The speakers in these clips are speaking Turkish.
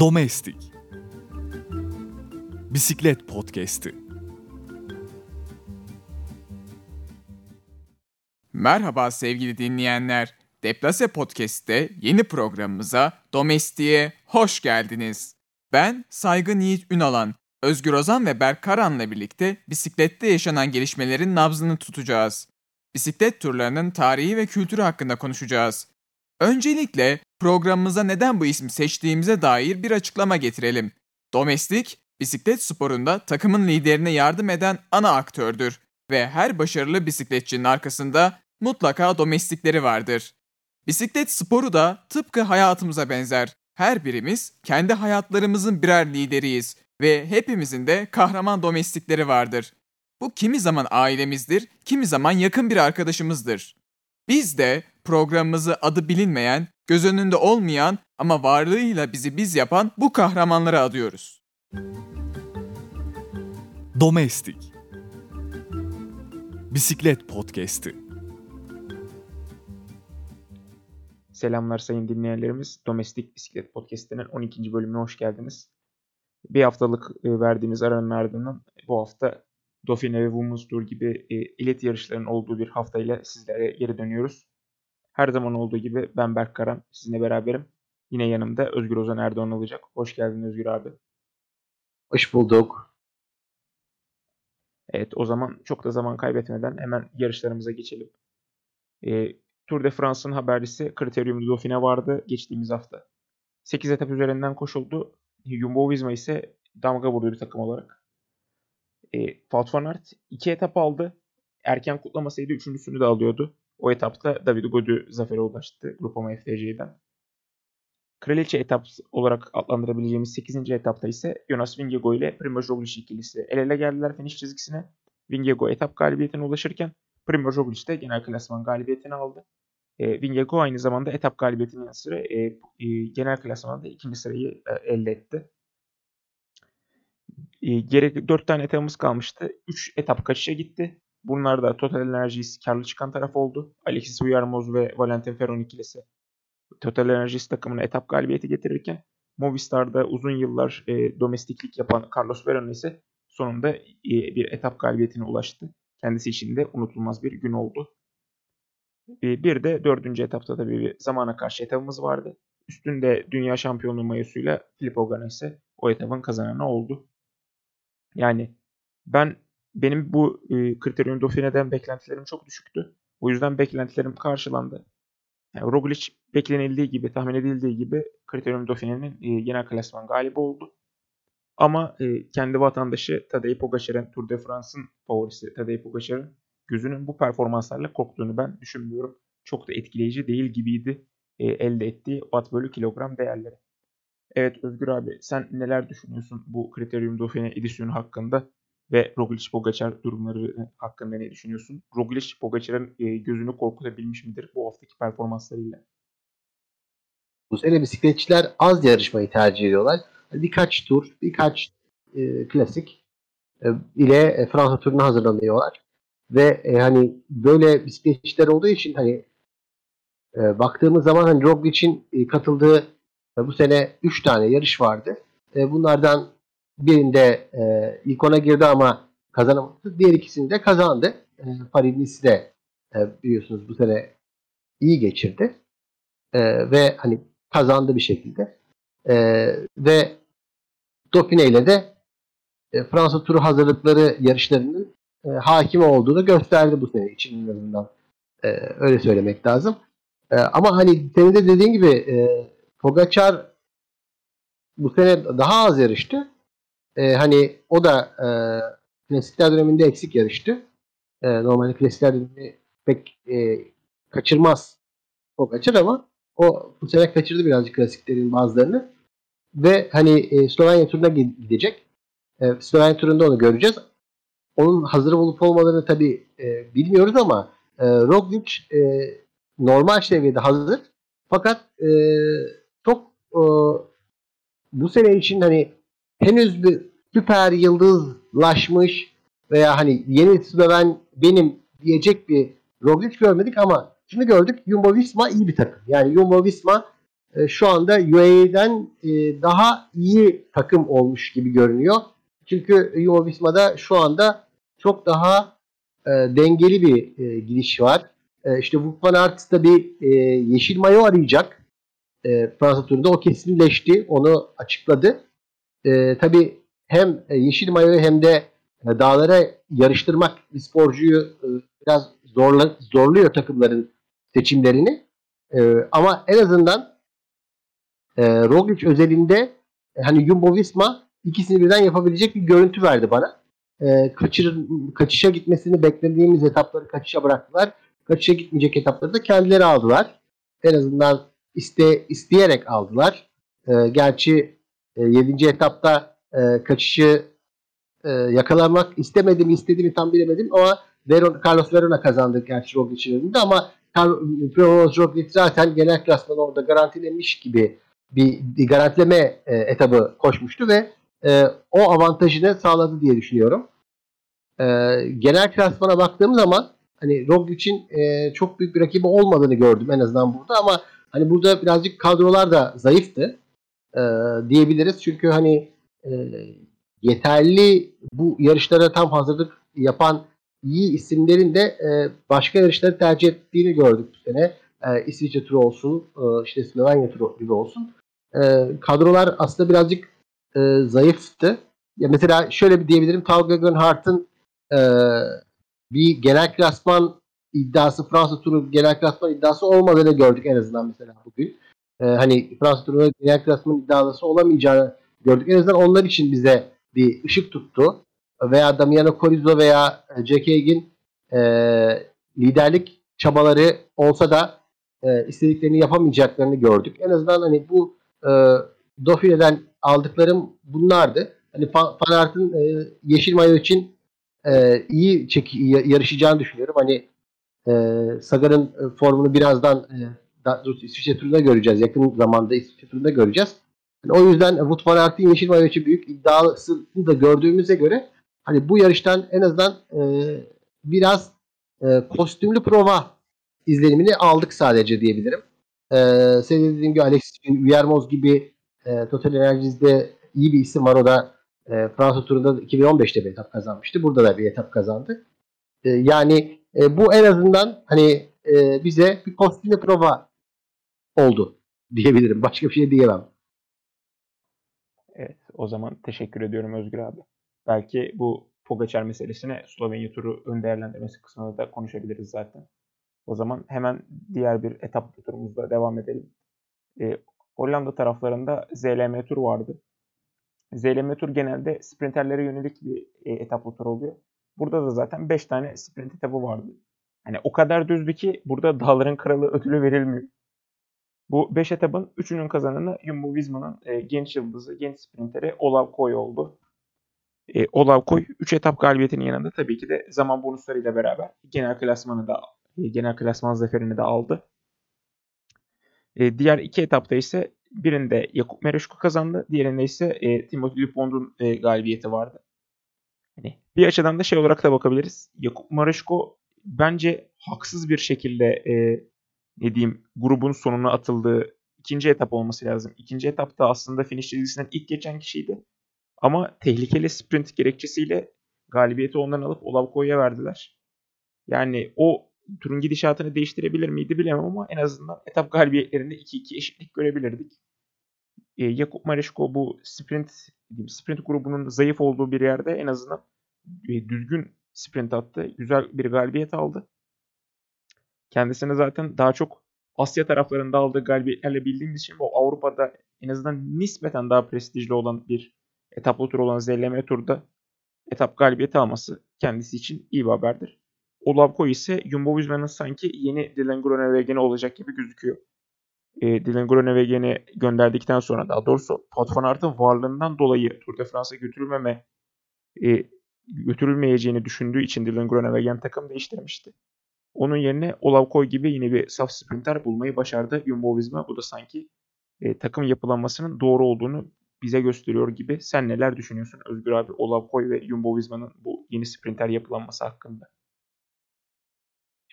Domestik Bisiklet Podcast'i Merhaba sevgili dinleyenler. Deplase Podcast'te yeni programımıza Domestik'e hoş geldiniz. Ben Saygın Yiğit Ünalan, Özgür Ozan ve Berk Karan'la birlikte bisiklette yaşanan gelişmelerin nabzını tutacağız. Bisiklet turlarının tarihi ve kültürü hakkında konuşacağız. Öncelikle programımıza neden bu ismi seçtiğimize dair bir açıklama getirelim. Domestik, bisiklet sporunda takımın liderine yardım eden ana aktördür ve her başarılı bisikletçinin arkasında mutlaka domestikleri vardır. Bisiklet sporu da tıpkı hayatımıza benzer. Her birimiz kendi hayatlarımızın birer lideriyiz ve hepimizin de kahraman domestikleri vardır. Bu kimi zaman ailemizdir, kimi zaman yakın bir arkadaşımızdır. Biz de programımızı adı bilinmeyen, göz önünde olmayan ama varlığıyla bizi biz yapan bu kahramanlara adıyoruz. Domestik Bisiklet Podcast'i Selamlar sayın dinleyenlerimiz. Domestik Bisiklet Podcast'inin 12. bölümüne hoş geldiniz. Bir haftalık e, verdiğimiz aranın ardından bu hafta Dauphiné ve Women's Tour gibi e, elit yarışların olduğu bir haftayla sizlere geri dönüyoruz. Her zaman olduğu gibi ben Berk Karan, sizinle beraberim. Yine yanımda Özgür Ozan Erdoğan olacak. Hoş geldin Özgür abi. Hoş bulduk. Evet o zaman çok da zaman kaybetmeden hemen yarışlarımıza geçelim. E, Tour de France'ın haberlisi Kriterium du Dauphiné vardı geçtiğimiz hafta. 8 etap üzerinden koşuldu. Jumbo Visma ise damga vurdu bir takım olarak. E, Wout van Aert 2 etap aldı. Erken kutlamasaydı üçüncüsünü de alıyordu. O etapta David Gaudu zafere ulaştı Grupama FDC'den. Kraliçe etap olarak adlandırabileceğimiz 8. etapta ise Jonas Vingegaard ile Primoz Roglic ikilisi el ele geldiler finish çizgisine. Vingegaard etap galibiyetine ulaşırken Primoz Roglic de genel klasman galibiyetini aldı. E, Vingegaard aynı zamanda etap galibiyetinin yanı sıra e, e, genel klasmanda ikinci sırayı e, elde etti. E, gerek 4 tane etapımız kalmıştı. 3 etap kaçışa gitti. Bunlar da Total Energies karlı çıkan taraf oldu. Alexis Uyarmoz ve Valentin Ferron ikilisi Total Energies takımına etap galibiyeti getirirken Movistar'da uzun yıllar e, domestiklik yapan Carlos Verona ise sonunda e, bir etap galibiyetine ulaştı. Kendisi için de unutulmaz bir gün oldu. E, bir de dördüncü etapta tabii bir zamana karşı etapımız vardı. Üstünde dünya şampiyonluğu mayosuyla Filip Hogan ise o etapın kazananı oldu. Yani ben benim bu e, Kriterium Dauphine'den beklentilerim çok düşüktü. O yüzden beklentilerim karşılandı. Yani Roglic beklenildiği gibi, tahmin edildiği gibi Kriterium Dauphine'nin e, genel klasman galibi oldu. Ama e, kendi vatandaşı Tadej Pogacar'ın Tour de France'ın favorisi Tadej Pogacar'ın gözünün bu performanslarla korktuğunu ben düşünmüyorum. Çok da etkileyici değil gibiydi e, elde ettiği watt bölü kilogram değerleri. Evet Özgür abi sen neler düşünüyorsun bu Kriterium Dauphiné edisyonu hakkında ve Roglic Pogacar durumları hakkında ne düşünüyorsun? Roglic Pogacar'ın e, gözünü korkutabilmiş midir bu haftaki performanslarıyla? Bu sene bisikletçiler az yarışmayı tercih ediyorlar. Birkaç tur, birkaç e, klasik e, ile e, Fransa turuna hazırlanıyorlar. Ve e, hani böyle bisikletçiler olduğu için hani e, baktığımız zaman hani Roglic'in e, katıldığı e, bu sene 3 tane yarış vardı. E, bunlardan birinde e, ilk ona girdi ama kazanamadı. Diğer ikisini de kazandı. E, Paris de biliyorsunuz bu sene iyi geçirdi. Ve hani kazandı bir şekilde. Ve Dauphiné ile de Fransa turu hazırlıkları yarışlarının hakim olduğunu gösterdi bu sene için en azından. Öyle söylemek lazım. Ama hani senin de dediğin gibi Pogacar bu sene daha az yarıştı. E, hani o da e, klasikler döneminde eksik yarıştı. E, normalde klasikler dönemini pek e, kaçırmaz Pogacar ama o bu sene kaçırdı birazcık klasiklerin bazılarını. Ve hani e, Slovenya turuna gidecek. E, Slovenya turunda onu göreceğiz. Onun hazır olup olmadığını tabi e, bilmiyoruz ama e, Roglic e, normal seviyede hazır. Fakat e, e, bu sene için hani henüz bir süper yıldızlaşmış veya hani yeni Sloven benim diyecek bir Roglic görmedik ama şunu gördük. Jumbo Visma iyi bir takım. Yani Jumbo Visma e, şu anda UAE'den e, daha iyi takım olmuş gibi görünüyor. Çünkü Jumbo Visma'da şu anda çok daha e, dengeli bir e, gidiş var. E, işte Wout van Aert da bir e, yeşil mayo arayacak. E, Fransa turunda o kesinleşti. Onu açıkladı. E, tabii hem e, yeşil mayoyu hem de e, dağlara yarıştırmak bir sporcuyu e, biraz zorla, zorluyor takımların seçimlerini. E, ama en azından e, Roglic özelinde e, hani Jumbo Visma ikisini birden yapabilecek bir görüntü verdi bana. E, kaçır, kaçışa gitmesini beklediğimiz etapları kaçışa bıraktılar. Kaçışa gitmeyecek etapları da kendileri aldılar. En azından iste, isteyerek aldılar. E, gerçi e, 7. etapta e, kaçışı e, yakalamak istemedim, istediğimi tam bilemedim ama Veron, Carlos Verona kazandı gerçi Roglic'in önünde ama Primoz Roglic zaten genel klasmanı orada garantilemiş gibi bir, bir garantileme e, etabı koşmuştu ve e, o avantajını sağladı diye düşünüyorum. E, genel klasmana baktığım zaman hani Roglic'in e, çok büyük bir rakibi olmadığını gördüm en azından burada ama hani burada birazcık kadrolar da zayıftı e, diyebiliriz. Çünkü hani e, yeterli bu yarışlara tam hazırlık yapan iyi isimlerin de e, başka yarışları tercih ettiğini gördük bu sene. E, İsviçre turu olsun, e, işte Slovenya turu gibi olsun. E, kadrolar aslında birazcık e, zayıftı. Ya mesela şöyle bir diyebilirim. Tal Gegenhardt'ın e, bir genel klasman iddiası, Fransa turu genel klasman iddiası olmadığını gördük en azından mesela bugün. E, hani Fransa turunda genel klasman iddiası olamayacağını gördük. En azından onlar için bize bir ışık tuttu. Veya Damiano Corizo veya Jack Haig'in e, liderlik çabaları olsa da e, istediklerini yapamayacaklarını gördük. En azından hani bu e, Dauphine'den aldıklarım bunlardı. Hani Van Aert'ın e, yeşil mayo için e, iyi çeki, yarışacağını düşünüyorum. Hani e, Sagar'ın e, formunu birazdan e, daha İsviçre turunda göreceğiz. Yakın zamanda İsviçre turunda göreceğiz. Yani o yüzden Wout van Aert'in yeşil mayo için büyük iddiasını da gördüğümüze göre hani bu yarıştan en azından e, biraz e, kostümlü prova izlenimini aldık sadece diyebilirim. E, senin dediğin gibi Alex Viermoz gibi e, Total Energies'de iyi bir isim var. O da e, Fransa turunda 2015'te bir etap kazanmıştı. Burada da bir etap kazandı. E, yani e, bu en azından hani e, bize bir kostümlü prova oldu diyebilirim. Başka bir şey diyemem. Evet, o zaman teşekkür ediyorum Özgür abi. Belki bu Pogacar meselesine Slovenya turu ön değerlendirmesi kısmında da konuşabiliriz zaten. O zaman hemen diğer bir etap turumuzda devam edelim. E, Hollanda taraflarında ZLM tur vardı. ZLM tur genelde sprinterlere yönelik bir e, etaplı tur oluyor. Burada da zaten 5 tane sprint etabı vardı. Hani o kadar düzdü ki burada dağların kralı ödülü verilmiyor. Bu 5 etapın 3'ünün kazananı Jumbo Visma'nın e, genç yıldızı, genç sprinteri Olav Koy oldu. E, Olav Koy 3 etap galibiyetinin yanında tabii ki de zaman bonuslarıyla beraber genel klasmanı da e, genel klasman zaferini de aldı. E, diğer iki etapta ise birinde Yakup Mereşko kazandı. Diğerinde ise e, Timothy Dupond'un e, galibiyeti vardı. Bir açıdan da şey olarak da bakabiliriz. Yakup Mereşko bence haksız bir şekilde e, ne diyeyim grubun sonuna atıldığı ikinci etap olması lazım. İkinci etapta aslında finish çizgisinden ilk geçen kişiydi. Ama tehlikeli sprint gerekçesiyle galibiyeti ondan alıp Olavko'ya verdiler. Yani o turun gidişatını değiştirebilir miydi bilemem ama en azından etap galibiyetlerinde 2-2 eşitlik görebilirdik. E, Jakub Mareşko bu sprint sprint grubunun zayıf olduğu bir yerde en azından düzgün sprint attı. Güzel bir galibiyet aldı. Kendisini zaten daha çok Asya taraflarında aldığı galibiyetlerle bildiğimiz için bu Avrupa'da en azından nispeten daha prestijli olan bir etaplı tur olan ZLM turda etap galibiyeti alması kendisi için iyi bir haberdir. Olavko ise Jumbo Visma'nın sanki yeni Dylan Groenewegen'i olacak gibi gözüküyor. E, Dylan Groenewegen'i gönderdikten sonra daha doğrusu Pat Van varlığından dolayı Tour de France'a götürülmeme e, götürülmeyeceğini düşündüğü için Dylan Groenewegen takım değiştirmişti. Onun yerine Olavkoy gibi yine bir saf sprinter bulmayı başardı Jumbo Visma. Bu da sanki e, takım yapılanmasının doğru olduğunu bize gösteriyor gibi. Sen neler düşünüyorsun Özgür abi Olavkoy ve Jumbo Visma'nın bu yeni sprinter yapılanması hakkında?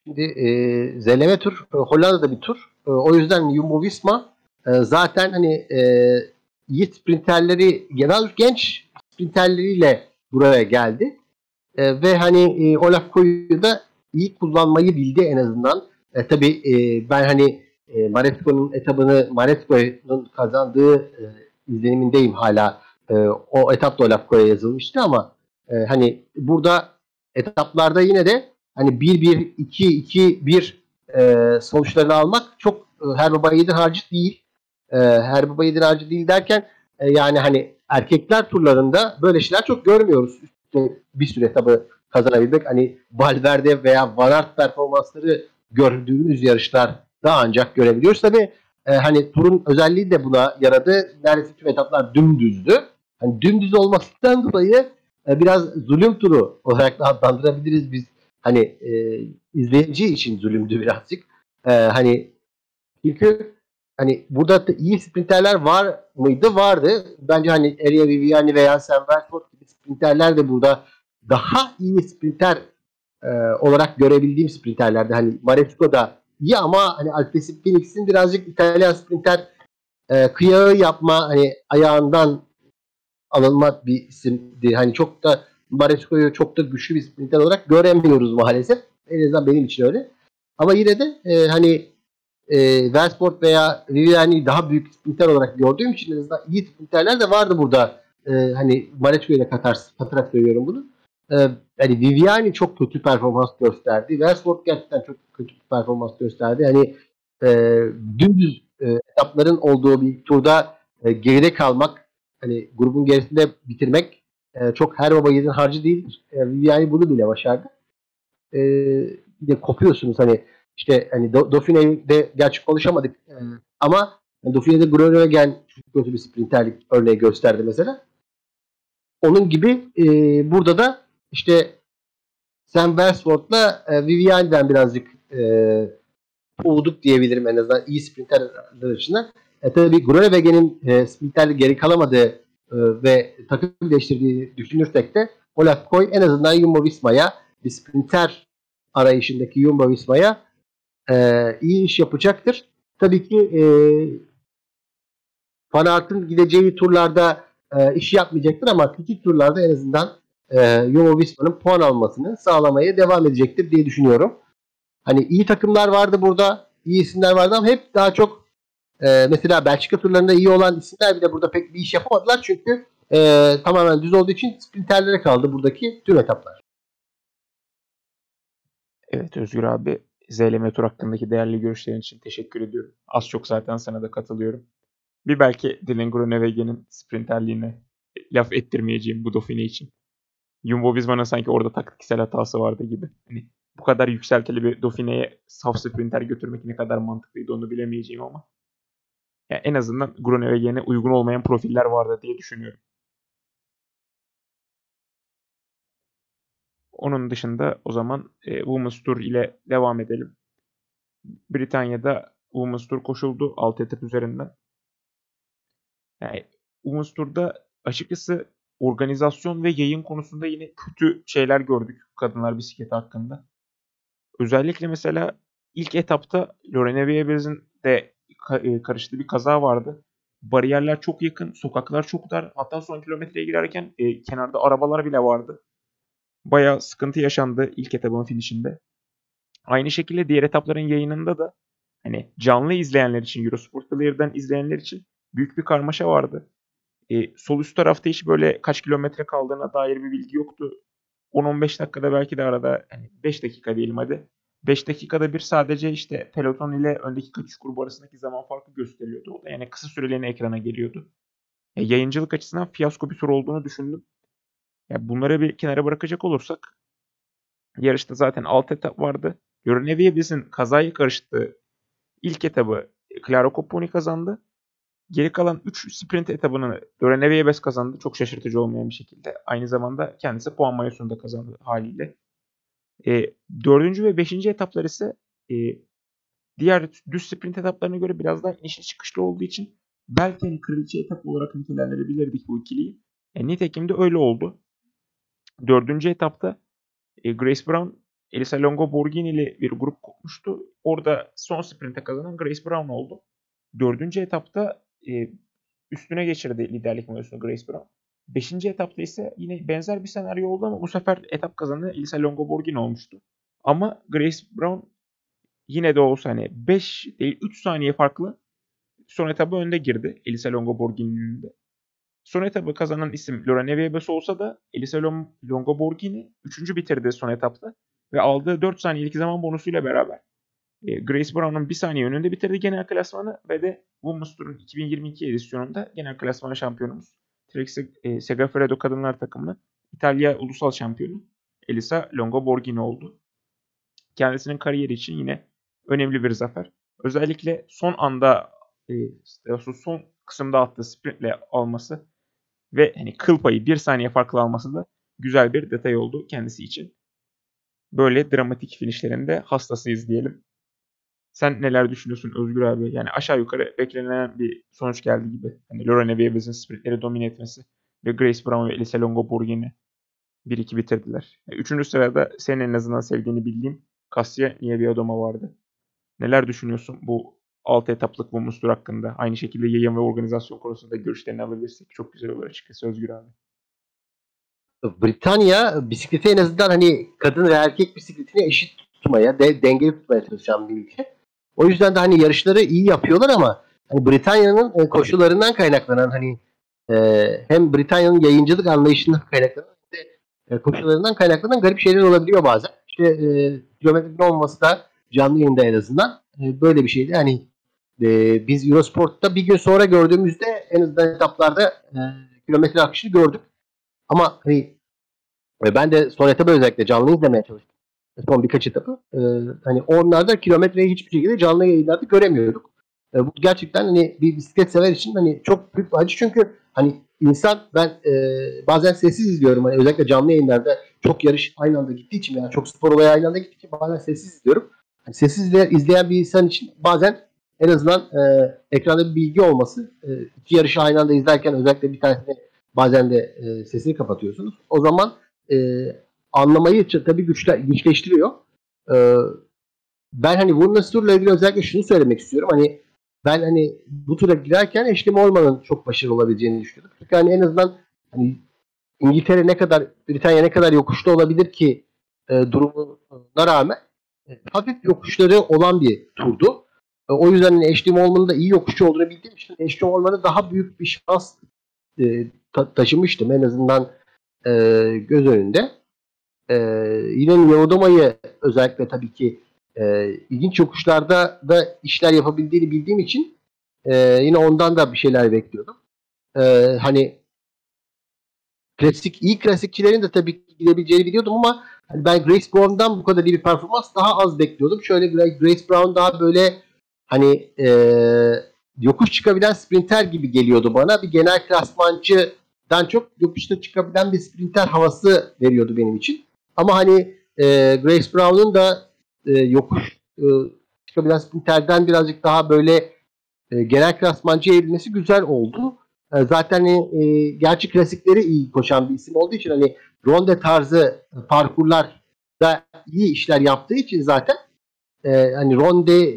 Şimdi e, ZLM tur e, Hollanda'da bir tur. E, o yüzden Jumbo Visma e, zaten hani e, iyi sprinterleri genel genç sprinterleriyle buraya geldi. E, ve hani e, Olaf Koyu'yu da iyi kullanmayı bildi en azından. E, tabii e, ben hani e, Maresco'nun etabını Maresco'nun kazandığı e, izlenimindeyim hala. E, o etap da Olaf Koyu'ya yazılmıştı ama e, hani burada etaplarda yine de hani 1-1, 2-2-1 e, sonuçlarını almak çok e, her baba yiğidin harcı değil. E, her baba yiğidin harcı değil derken e, yani hani erkekler turlarında böyle şeyler çok görmüyoruz. Üstte bir süre tabi kazanabilmek. Hani Valverde veya Van Aert performansları gördüğümüz yarışlar daha ancak görebiliyoruz. Tabi e, hani turun özelliği de buna yaradı. Neredeyse tüm etaplar dümdüzdü. Hani dümdüz olmasından dolayı e, biraz zulüm turu olarak da adlandırabiliriz biz. Hani e, izleyici için zulümdü birazcık. E, hani çünkü hani burada da iyi sprinterler var mıydı? Vardı. Bence hani Eria Viviani veya Sam Westford gibi sprinterler de burada daha iyi sprinter e, olarak görebildiğim sprinterlerde. Hani Maresco da iyi ama hani Alpecin Phoenix'in birazcık İtalyan sprinter e, kıyağı yapma hani ayağından alınma bir isimdi. Hani çok da Maresco'yu çok da güçlü bir sprinter olarak göremiyoruz maalesef. En azından benim için öyle. Ama yine de e, hani e, Versport veya Viviani daha büyük sprinter olarak gördüğüm için en iyi sprinterler de vardı burada. E, hani Maresco ile katar, katarak söylüyorum bunu. E, hani Viviani çok kötü performans gösterdi. Versport gerçekten çok kötü performans gösterdi. Hani e, dümdüz e, etapların olduğu bir turda e, geride kalmak hani grubun gerisinde bitirmek e, çok her baba yiğidin harcı değil. E, Viviani bunu bile başardı. E, bir de kopuyorsunuz hani işte hani Dauphine'de gerçi konuşamadık e, ama Dauphine'de Groenewegen çok kötü bir sprinterlik örneği gösterdi mesela. Onun gibi e, burada da işte Sam Beresford'la e, Viviani'den birazcık e, oğuduk diyebilirim en azından iyi sprinterler açısından. E, tabii Groenewegen'in e, sprinterlik geri kalamadığı e, ve takım değiştirdiğini düşünürsek de Olaf Koy en azından Jumbo Visma'ya bir sprinter arayışındaki Jumbo Visma'ya e, iyi iş yapacaktır. Tabii ki e, Van Aert'ın gideceği turlarda e, iş yapmayacaktır ama küçük turlarda en azından e, Jumbo Visma'nın puan almasını sağlamaya devam edecektir diye düşünüyorum. Hani iyi takımlar vardı burada, iyi isimler vardı ama hep daha çok e, mesela Belçika turlarında iyi olan isimler bile burada pek bir iş yapamadılar çünkü e, tamamen düz olduğu için sprinterlere kaldı buradaki tüm etaplar. Evet Özgür abi ZLM tur hakkındaki değerli görüşlerin için teşekkür ediyorum. Az çok zaten sana da katılıyorum. Bir belki Dylan Groenewegen'in sprinterliğine laf ettirmeyeceğim bu Dauphiné için. Jumbo Visma'nın sanki orada taktiksel hatası vardı gibi. Hani bu kadar yükseltili bir Dauphine'ye saf sprinter götürmek ne kadar mantıklıydı onu bilemeyeceğim ama. Yani en azından Groenewegen'e uygun olmayan profiller vardı diye düşünüyorum. Onun dışında o zaman e, Women's Tour ile devam edelim. Britanya'da Women's Tour koşuldu 6 etap üzerinden. Yani Women's Tour'da açıkçası organizasyon ve yayın konusunda yine kötü şeyler gördük kadınlar bisikleti hakkında. Özellikle mesela ilk etapta Lorena Wiebes'in de e, karıştığı bir kaza vardı. Bariyerler çok yakın, sokaklar çok dar. Hatta son kilometreye girerken e, kenarda arabalar bile vardı. Bayağı sıkıntı yaşandı ilk etapın finişinde. Aynı şekilde diğer etapların yayınında da hani canlı izleyenler için, Eurosport Player'dan izleyenler için büyük bir karmaşa vardı. E, sol üst tarafta hiç böyle kaç kilometre kaldığına dair bir bilgi yoktu. 10-15 dakikada belki de arada hani 5 dakika diyelim hadi. 5 dakikada bir sadece işte peloton ile öndeki kaçış grubu arasındaki zaman farkı gösteriyordu. O da yani kısa süreliğine ekrana geliyordu. E, yayıncılık açısından fiyasko bir tur olduğunu düşündüm. Ya bunları bir kenara bırakacak olursak yarışta zaten 6 etap vardı. Yörüneviye bizim kazaya karıştığı ilk etabı Claro Copponi kazandı. Geri kalan 3 sprint etabını Döreneviye Bes kazandı. Çok şaşırtıcı olmayan bir şekilde. Aynı zamanda kendisi puan mayosunu da kazandı haliyle. E, dördüncü ve beşinci etaplar ise e, diğer düz sprint etaplarına göre biraz daha inişli çıkışlı olduğu için belki hani kraliçe etap olarak nitelendirebilirdik bu ikiliyi. E, nitekim de öyle oldu. Dördüncü etapta e, Grace Brown, Elisa Longo Borghini ile bir grup kopmuştu. Orada son sprinte kazanan Grace Brown oldu. Dördüncü etapta e, üstüne geçirdi liderlik mevzusunu Grace Brown. Beşinci etapta ise yine benzer bir senaryo oldu ama bu sefer etap kazanan Elisa Longoborgini olmuştu. Ama Grace Brown yine de olsa hani 5 değil 3 saniye farklı son etaba önde girdi Elisa Longoborgini'nin de. Son etabı kazanan isim Lorena Wiebes olsa da Elisa Longoborgini 3. bitirdi son etapta ve aldığı 4 saniyelik zaman bonusuyla beraber e, Grace Brown'un 1 saniye önünde bitirdi genel klasmanı ve de Women's Tour'un 2022 edisyonunda genel klasman şampiyonumuz Trek e, Segafredo kadınlar takımının İtalya ulusal şampiyonu Elisa Longoborgini oldu. Kendisinin kariyeri için yine önemli bir zafer. Özellikle son anda e, son kısımda attığı sprintle alması ve hani kıl payı bir saniye farklı alması da güzel bir detay oldu kendisi için. Böyle dramatik finişlerinde hastasıyız diyelim. Sen neler düşünüyorsun Özgür abi? Yani aşağı yukarı beklenen bir sonuç geldi gibi. Hani Lorena Wiebes'in sprintleri domine etmesi ve Grace Brown ve Elisa Longoborghini 1-2 bitirdiler. Üçüncü sırada senin en azından sevdiğini bildiğim Kasya Nieviadoma vardı. Neler düşünüyorsun bu 6 etaplık bu Mustur hakkında? Aynı şekilde yayın ve organizasyon konusunda görüşlerini alabilirsek çok güzel olur açıkçası Özgür abi. Britanya bisikleti en azından hani kadın ve erkek bisikletini eşit tutmaya, de, dengeli tutmaya çalışan bir ülke. O yüzden de hani yarışları iyi yapıyorlar ama hani Britanya'nın e, koşullarından kaynaklanan hani e, hem Britanya'nın yayıncılık anlayışından kaynaklanan hem de e, koşullarından kaynaklanan garip şeyler olabiliyor bazen. İşte e, kilometrenin olmaması da canlı yayında en azından e, böyle bir şeydi. Hani e, biz Eurosport'ta bir gün sonra gördüğümüzde en azından etaplarda e, kilometre akışını gördük. Ama hani e, ben de son etabı özellikle canlı izlemeye çalıştım. Son birkaç etapı. E, hani onlarda kilometreyi hiçbir şekilde canlı yayınlarda göremiyorduk. E, bu gerçekten hani bir bisiklet sever için hani çok büyük bir acı çünkü hani insan ben e, bazen sessiz izliyorum. Hani özellikle canlı yayınlarda çok yarış aynı anda gittiği için yani çok spor olayı aynı anda gittiği için bazen sessiz izliyorum. Yani sessiz izleyen bir insan için bazen en azından e, ekranda bir bilgi olması e, iki yarışı aynı anda izlerken özellikle bir tanesini bazen de e, sesini kapatıyorsunuz. O zaman e, anlamayı tabii güçle, güçleştiriyor. E, ben hani Women's Tour'la ilgili özellikle şunu söylemek istiyorum. Hani ben hani bu tura girerken Ashley Morman'ın çok başarılı olabileceğini düşünüyordum. Çünkü hani en azından hani İngiltere ne kadar, Britanya ne kadar yokuşta olabilir ki e, durumuna rağmen e, hafif yokuşları olan bir turdu. E, o yüzden hani Ashley Morman'ın da iyi yokuşçu olduğunu bildiğim için Ashley Morman'a daha büyük bir şans e, ta- taşımıştım en azından e, göz önünde. E, yine Yavodama'yı özellikle tabii ki e, ilginç yokuşlarda da işler yapabildiğini bildiğim için e, yine ondan da bir şeyler bekliyordum. E, hani klasik iyi klasikçilerin de tabii ki gidebileceğini biliyordum ama hani ben Grace Brown'dan bu kadar iyi bir performans daha az bekliyordum. Şöyle Grace Brown daha böyle hani e, yokuş çıkabilen sprinter gibi geliyordu bana. Bir genel klasmancıdan çok yokuşta çıkabilen bir sprinter havası veriyordu benim için. Ama hani e, Grace Brown'un da e, yokuş e, çıkabilen sprinterden birazcık daha böyle e, genel klasmancı eğrilmesi güzel oldu. E, zaten e, gerçi klasikleri iyi koşan bir isim olduğu için hani ronde tarzı parkurlar da iyi işler yaptığı için zaten e, hani ronde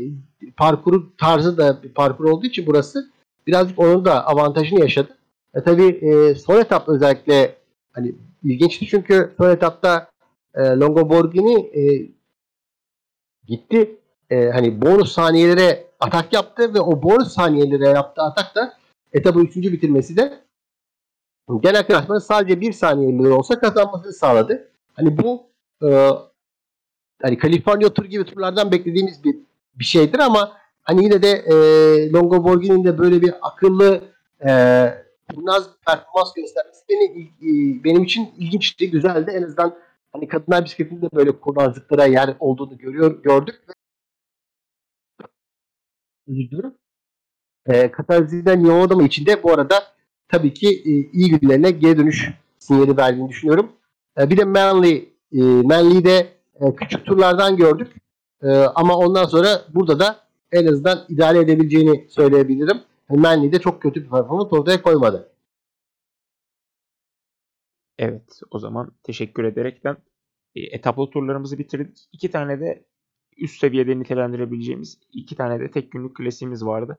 parkuru tarzı da bir parkur olduğu için burası birazcık onun da avantajını yaşadı. E, tabii e, son etap özellikle hani ilginçti çünkü son etapta e, Longoborghini e, gitti. E, hani bonus saniyelere atak yaptı ve o bonus saniyelere yaptığı atak da etabı üçüncü bitirmesi de genel klasmanı sadece bir saniyeleri olsa kazanmasını sağladı. Hani bu e, hani California tur gibi turlardan beklediğimiz bir bir şeydir ama hani yine de e, Longoborghini'nin de böyle bir akıllı e, kurnaz performans göstermesi beni, e, benim için ilginçti, güzeldi. En azından hani kadınlar bisikletinde böyle kurnazlıklara yer olduğunu görüyor, gördük. E, Katarziden Yoğurdama içinde bu arada tabii ki e, iyi günlerine geri dönüş sinyali verdiğini düşünüyorum. E, bir de Manly, e, Manly'de e, küçük turlardan gördük. E, ama ondan sonra burada da en azından idare edebileceğini söyleyebilirim. Manly de çok kötü bir performans ortaya koymadı. Evet o zaman teşekkür ederekten e, etaplı turlarımızı bitirdik. İki tane de üst seviyede nitelendirebileceğimiz iki tane de tek günlük klasiğimiz vardı.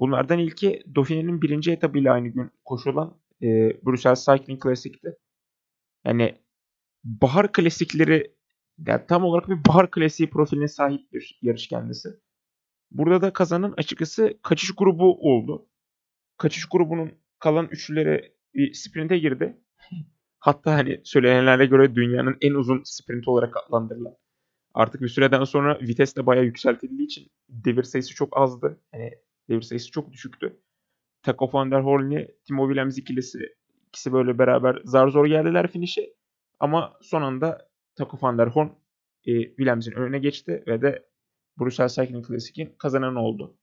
Bunlardan ilki Dauphine'nin birinci etabıyla aynı gün koşulan e, Brüssel Cycling Classic'ti. Yani bahar klasikleri yani tam olarak bir bahar klasiği profiline sahip bir yarış kendisi. Burada da kazanan açıkçası kaçış grubu oldu. Kaçış grubunun kalan üçlüleri bir sprinte girdi. Hatta hani söylenenlere göre dünyanın en uzun sprint olarak adlandırılan. Artık bir süreden sonra vites de bayağı yükseltildiği için devir sayısı çok azdı. Yani devir sayısı çok düşüktü. Taco van der Hoorn ile Timo Willems ikilisi ikisi böyle beraber zar zor geldiler finişe. Ama son anda Taco van der Hoorn e, Willems'in önüne geçti ve de Brussels Cycling Classic'in kazananı oldu.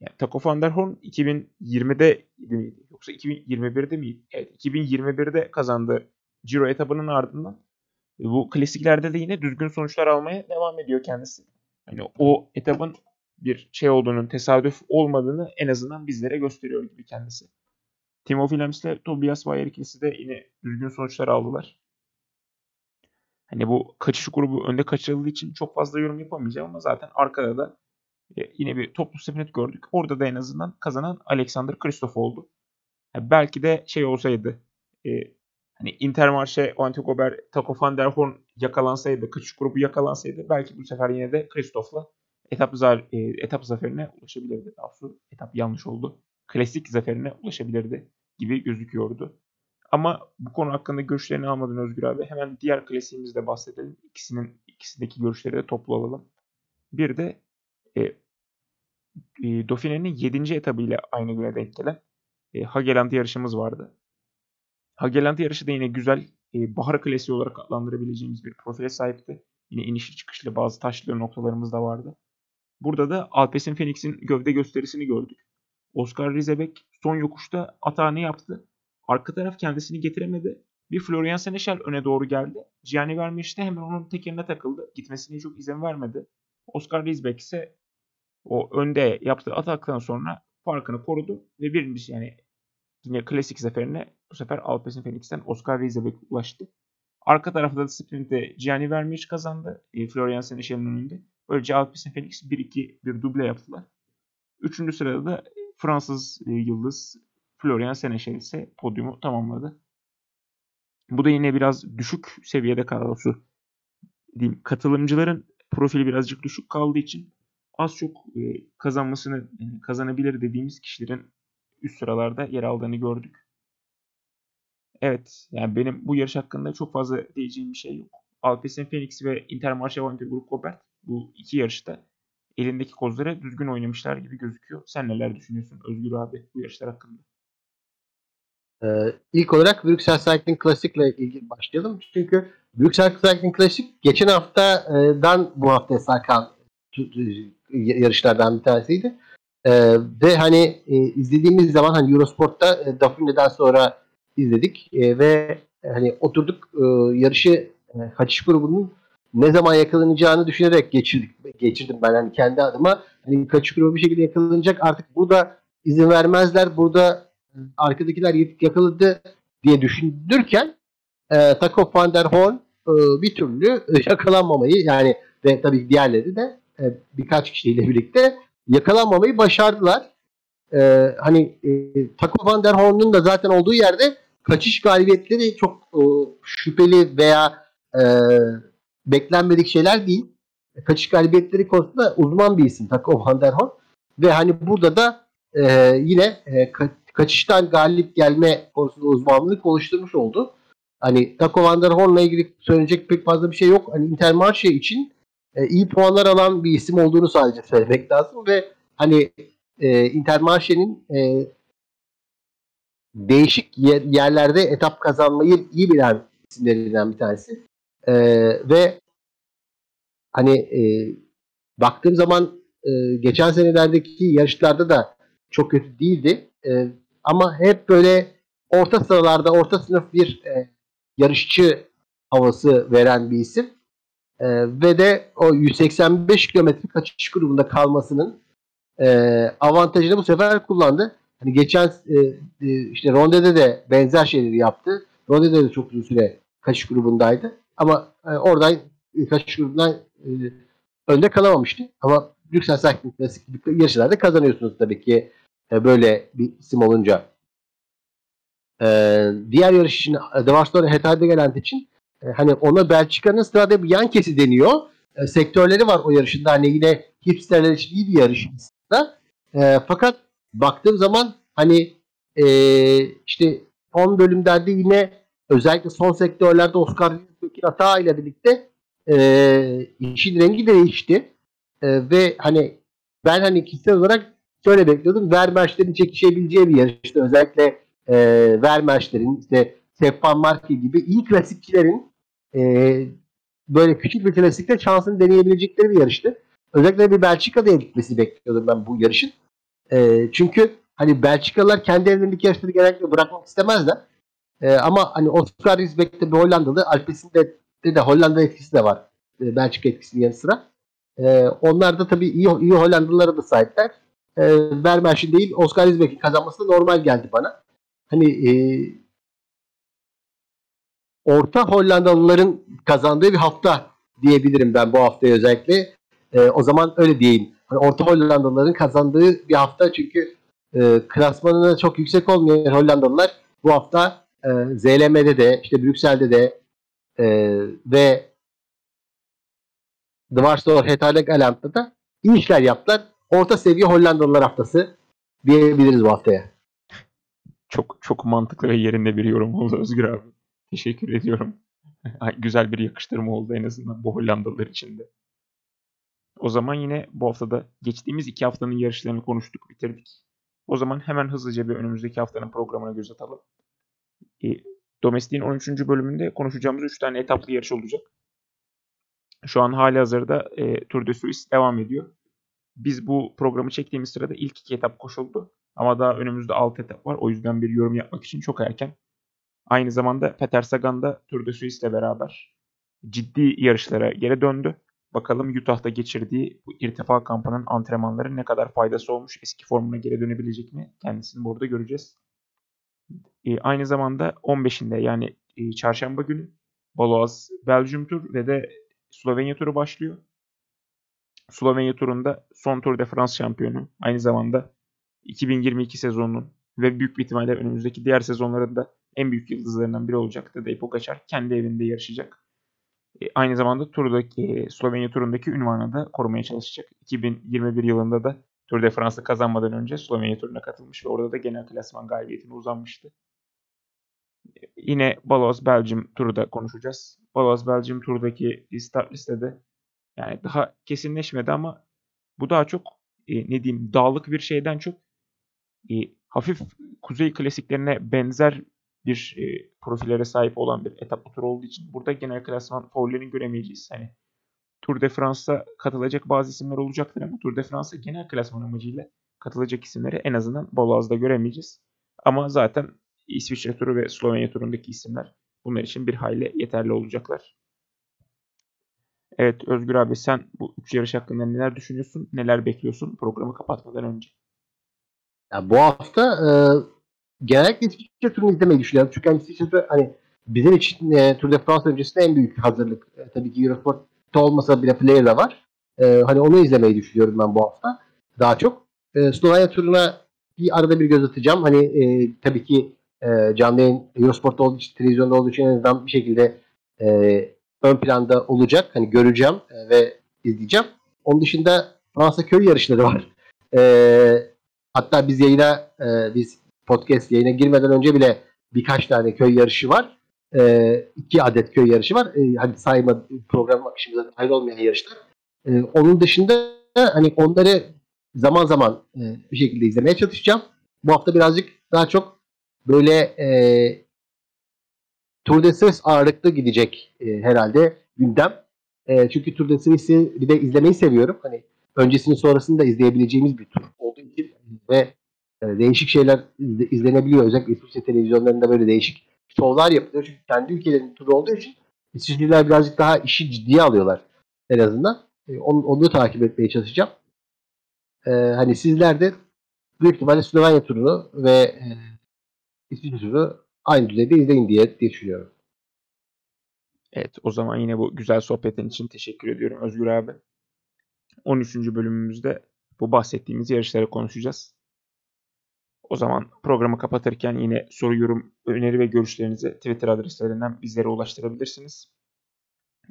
Yani Taco van der Hoorn 2020'de miydi? Yoksa 2021'de miydi? Evet 2021'de kazandı Giro etabının ardından. E, bu klasiklerde de yine düzgün sonuçlar almaya devam ediyor kendisi. Hani o etabın bir şey olduğunun, tesadüf olmadığını en azından bizlere gösteriyor gibi kendisi. Timo Willems ile Tobias Weyer ikilisi de yine düzgün sonuçlar aldılar. Hani bu kaçış grubu önde kaçırıldığı için çok fazla yorum yapamayacağım ama zaten arkada da e, yine bir toplu sprint gördük. Orada da en azından kazanan Alexander Kristoff oldu. Yani belki de şey olsaydı e, hani Intermarché, Antigober, Taco van der Horn yakalansaydı, kaçış grubu yakalansaydı belki bu sefer yine de Kristoff'la etap, zar, e, etap zaferine ulaşabilirdi. Daha etap yanlış oldu. Klasik zaferine ulaşabilirdi gibi gözüküyordu. Ama bu konu hakkında görüşlerini almadan Özgür abi hemen diğer klasiğimizde bahsedelim. İkisinin ikisindeki görüşleri de toplu alalım. Bir de e, e, Dauphine'nin 7. etabıyla aynı güne denk gelen e, Hageland yarışımız vardı. Hageland yarışı da yine güzel e, bahar klasiği olarak adlandırabileceğimiz bir profile sahipti. Yine inişli çıkışlı bazı taşlı noktalarımız da vardı. Burada da Alpes'in Phoenix'in gövde gösterisini gördük. Oscar Rizebek son yokuşta atağını yaptı. Arka taraf kendisini getiremedi. Bir Florian Seneschal öne doğru geldi. Gianni Vermeersch de hemen onun tekerine takıldı. Gitmesine çok izin vermedi. Oscar Rizebek ise o önde yaptığı ataktan sonra farkını korudu ve birincisi yani yine klasik zaferine bu sefer Alpecin Phoenix'ten Oscar Rizebek ulaştı. Arka tarafta da sprinte Gianni Vermeersch kazandı. E, Florian Seneschal'in önünde. Böylece Alpecin Phoenix 1-2 bir duble yaptılar. Üçüncü sırada da Fransız e, yıldız Florian Seneschal ise podyumu tamamladı. Bu da yine biraz düşük seviyede kadrosu diyeyim. Katılımcıların profili birazcık düşük kaldığı için az çok e, kazanmasını yani kazanabilir dediğimiz kişilerin üst sıralarda yer aldığını gördük. Evet, yani benim bu yarış hakkında çok fazla diyeceğim bir şey yok. Alpecin Phoenix ve Intermarché Aventure Group Gobert bu iki yarışta elindeki kozları düzgün oynamışlar gibi gözüküyor. Sen neler düşünüyorsun Özgür abi bu yarışlar hakkında? Ee, ilk olarak Brüksel Cycling Classic ile ilgili başlayalım. Çünkü Brüksel Cycling Classic geçen haftadan bu haftaya sarkan yarışlardan bir tanesiydi. Ee, ve hani e, izlediğimiz zaman hani Eurosport'ta e, Dauphine'den sonra izledik e, ve hani oturduk e, yarışı e, kaçış grubunun ne zaman yakalanacağını düşünerek geçirdik geçirdim ben hani kendi adıma. Hani kaçış grubu bir şekilde yakalanacak. Artık burada izin vermezler. Burada arkadakiler yakaladı diye düşündürken e, Taco van der Horn e, bir türlü yakalanmamayı yani ve tabii diğerleri de e, birkaç kişiyle birlikte yakalanmamayı başardılar. E, hani e, Taco van der Horn'un da zaten olduğu yerde kaçış galibiyetleri çok e, şüpheli veya e, beklenmedik şeyler değil. Kaçış galibiyetleri konusunda uzman bir isim Taco van der Horn. Ve hani burada da e, yine e, kaçıştan galip gelme konusunda uzmanlık oluşturmuş oldu. Hani Taco Van der Horn'la ilgili söyleyecek pek fazla bir şey yok. Hani Intermarché için e, iyi puanlar alan bir isim olduğunu sadece söylemek lazım ve hani e, Intermarché'nin e, değişik yer, yerlerde etap kazanmayı iyi bilen isimlerinden bir tanesi. E, ve hani e, baktığım zaman e, geçen senelerdeki yarışlarda da çok kötü değildi. E, ama hep böyle orta sıralarda orta sınıf bir e, yarışçı havası veren bir isim. E, ve de o 185 kilometre kaçış grubunda kalmasının e, avantajını bu sefer kullandı. Hani geçen e, e, işte Ronde'de de benzer şeyleri yaptı. Ronde'de de çok uzun süre kaçış grubundaydı. Ama e, oradan kaçış grubundan e, önde kalamamıştı. Ama Brüksel Cycling Classic yarışlarda kazanıyorsunuz tabii ki. E, böyle bir isim olunca. E, diğer yarış için Devastor Hetade Galant için e, hani ona Belçika'nın Strade Bianchesi deniyor. E, sektörleri var o yarışında. Hani yine hipsterler için iyi bir yarış aslında. E, fakat baktığım zaman hani e, işte son bölümlerde yine özellikle son sektörlerde Oscar Wilde'in hata ile birlikte e, işin rengi değişti. E, ve hani ben hani kişisel olarak şöyle bekliyordum. Vermeersch'lerin çekişebileceği bir yarıştı. Özellikle e, Vermeersch'lerin işte Stefan Marki gibi iyi klasikçilerin e, böyle küçük bir klasikte şansını deneyebilecekleri bir yarıştı. Özellikle bir Belçika'da gitmesi bekliyordum ben bu yarışın. E, çünkü hani Belçikalılar kendi evlerindeki yarışları genellikle bırakmak istemezler. E, ama hani Oscar Risbeck'te bir Hollandalı, Alpes'inde de, de Hollanda etkisi de var. E, Belçika etkisinin yanı sıra. E, onlar da tabii iyi, iyi Hollandalılara da sahipler. E, Vermeersch'in değil Oscar Risbeck'in kazanması da normal geldi bana. Hani e, orta Hollandalıların kazandığı bir hafta diyebilirim ben bu haftaya özellikle. E, o zaman öyle diyeyim. Hani orta Hollandalıların kazandığı bir hafta çünkü e, klasmanına çok yüksek olmayan Hollandalılar bu hafta e, ZLM'de de işte Brüksel'de de e, ve Dvarstor Hetale Galant'ta da iyi işler yaptılar. Orta seviye Hollandalılar haftası diyebiliriz bu haftaya. Çok çok mantıklı ve yerinde bir yorum oldu Özgür abi. Teşekkür ediyorum. Güzel bir yakıştırma oldu en azından bu Hollandalılar için de. O zaman yine bu haftada geçtiğimiz iki haftanın yarışlarını konuştuk, bitirdik. O zaman hemen hızlıca bir önümüzdeki haftanın programına göz atalım. E, Domestik'in 13. bölümünde konuşacağımız 3 tane etaplı yarış olacak. Şu an hali hazırda e, Tour de Suisse devam ediyor. Biz bu programı çektiğimiz sırada ilk iki etap koşuldu. Ama daha önümüzde 6 etap var. O yüzden bir yorum yapmak için çok erken. Aynı zamanda Peter Sagan da Tour de Suisse ile beraber ciddi yarışlara geri döndü. Bakalım Utah'ta geçirdiği bu irtifa kampının antrenmanları ne kadar faydası olmuş, eski formuna geri dönebilecek mi? Kendisini burada göreceğiz. E, aynı zamanda 15'inde yani e, çarşamba günü Baloaz Belgium Tur ve de Slovenya turu başlıyor. Slovenya turunda son Tour de France şampiyonu. Aynı zamanda 2022 sezonunun ve büyük bir ihtimalle önümüzdeki diğer sezonlarında en büyük yıldızlarından biri olacak Tadej Pogacar. Kendi evinde yarışacak. E, aynı zamanda turdaki e, Slovenya turundaki ünvanı da korumaya çalışacak. 2021 yılında da Tour de France'ı kazanmadan önce Slovenya turuna katılmış ve orada da genel klasman galibiyetine uzanmıştı. E, yine Baloz Belgium turu da konuşacağız. Baloz Belgium turdaki start listede yani daha kesinleşmedi ama bu daha çok e, ne diyeyim dağlık bir şeyden çok e, hafif kuzey klasiklerine benzer bir e, profillere sahip olan bir etap tur olduğu için burada genel klasman faullerini göremeyeceğiz. Hani Tour de France'a katılacak bazı isimler olacaktır ama Tour de France'a genel klasman amacıyla katılacak isimleri en azından Bolaz'da göremeyeceğiz. Ama zaten İsviçre turu ve Slovenya turundaki isimler bunlar için bir hayli yeterli olacaklar. Evet Özgür abi sen bu üç yarış hakkında neler düşünüyorsun? Neler bekliyorsun programı kapatmadan önce? Ya bu hafta e, genellikle İsviçre turunu izlemeyi düşünüyorum. Çünkü hani İsviçre hani bizim için e, Tour de France öncesinde en büyük hazırlık. E, tabii ki Eurosport'ta olmasa bile Flair'da var. E, hani onu izlemeyi düşünüyorum ben bu hafta. Daha çok. E, Slovenya turuna bir arada bir göz atacağım. Hani e, tabii ki e, canlı yayın Eurosport'ta olduğu için, televizyonda olduğu için en azından bir şekilde e, ön planda olacak. Hani göreceğim e, ve izleyeceğim. Onun dışında Fransa köy yarışları var. E, hatta biz yayına e, biz podcast yayına girmeden önce bile birkaç tane köy yarışı var. E, iki adet köy yarışı var. E, hani sayma program akışımıza dahil olmayan yarışlar. E, onun dışında hani onları zaman zaman e, bir şekilde izlemeye çalışacağım. Bu hafta birazcık daha çok böyle e, Tour de Suisse ağırlıklı gidecek e, herhalde gündem. E, çünkü Tour de Suisse'i bir de izlemeyi seviyorum. Hani öncesini sonrasını da izleyebileceğimiz bir tur olduğu için ve e, değişik şeyler izle, izlenebiliyor. Özellikle İsviçre televizyonlarında böyle değişik şovlar yapılıyor. Çünkü kendi ülkelerinin turu olduğu için İsviçreliler birazcık daha işi ciddiye alıyorlar en azından. E, onu, onu takip etmeye çalışacağım. E, hani sizler de büyük ihtimalle Slovenya turunu ve e, İsviçre turu aynı düzeyde izleyin diye, düşünüyorum. Evet o zaman yine bu güzel sohbetin için teşekkür ediyorum Özgür abi. 13. bölümümüzde bu bahsettiğimiz yarışları konuşacağız. O zaman programı kapatırken yine soru, yorum, öneri ve görüşlerinizi Twitter adreslerinden bizlere ulaştırabilirsiniz.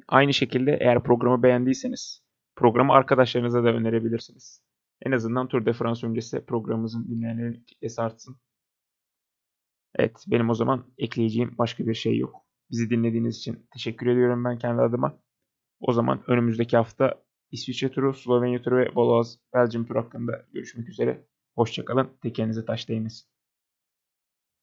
Aynı şekilde eğer programı beğendiyseniz programı arkadaşlarınıza da önerebilirsiniz. En azından Tour de France öncesi programımızın dinleyenlerin kitlesi artsın. Evet benim o zaman ekleyeceğim başka bir şey yok. Bizi dinlediğiniz için teşekkür ediyorum ben kendi adıma. O zaman önümüzdeki hafta İsviçre turu, Slovenya turu ve Valois Belgium turu hakkında görüşmek üzere. Hoşçakalın. Tekerinize taş değmesin.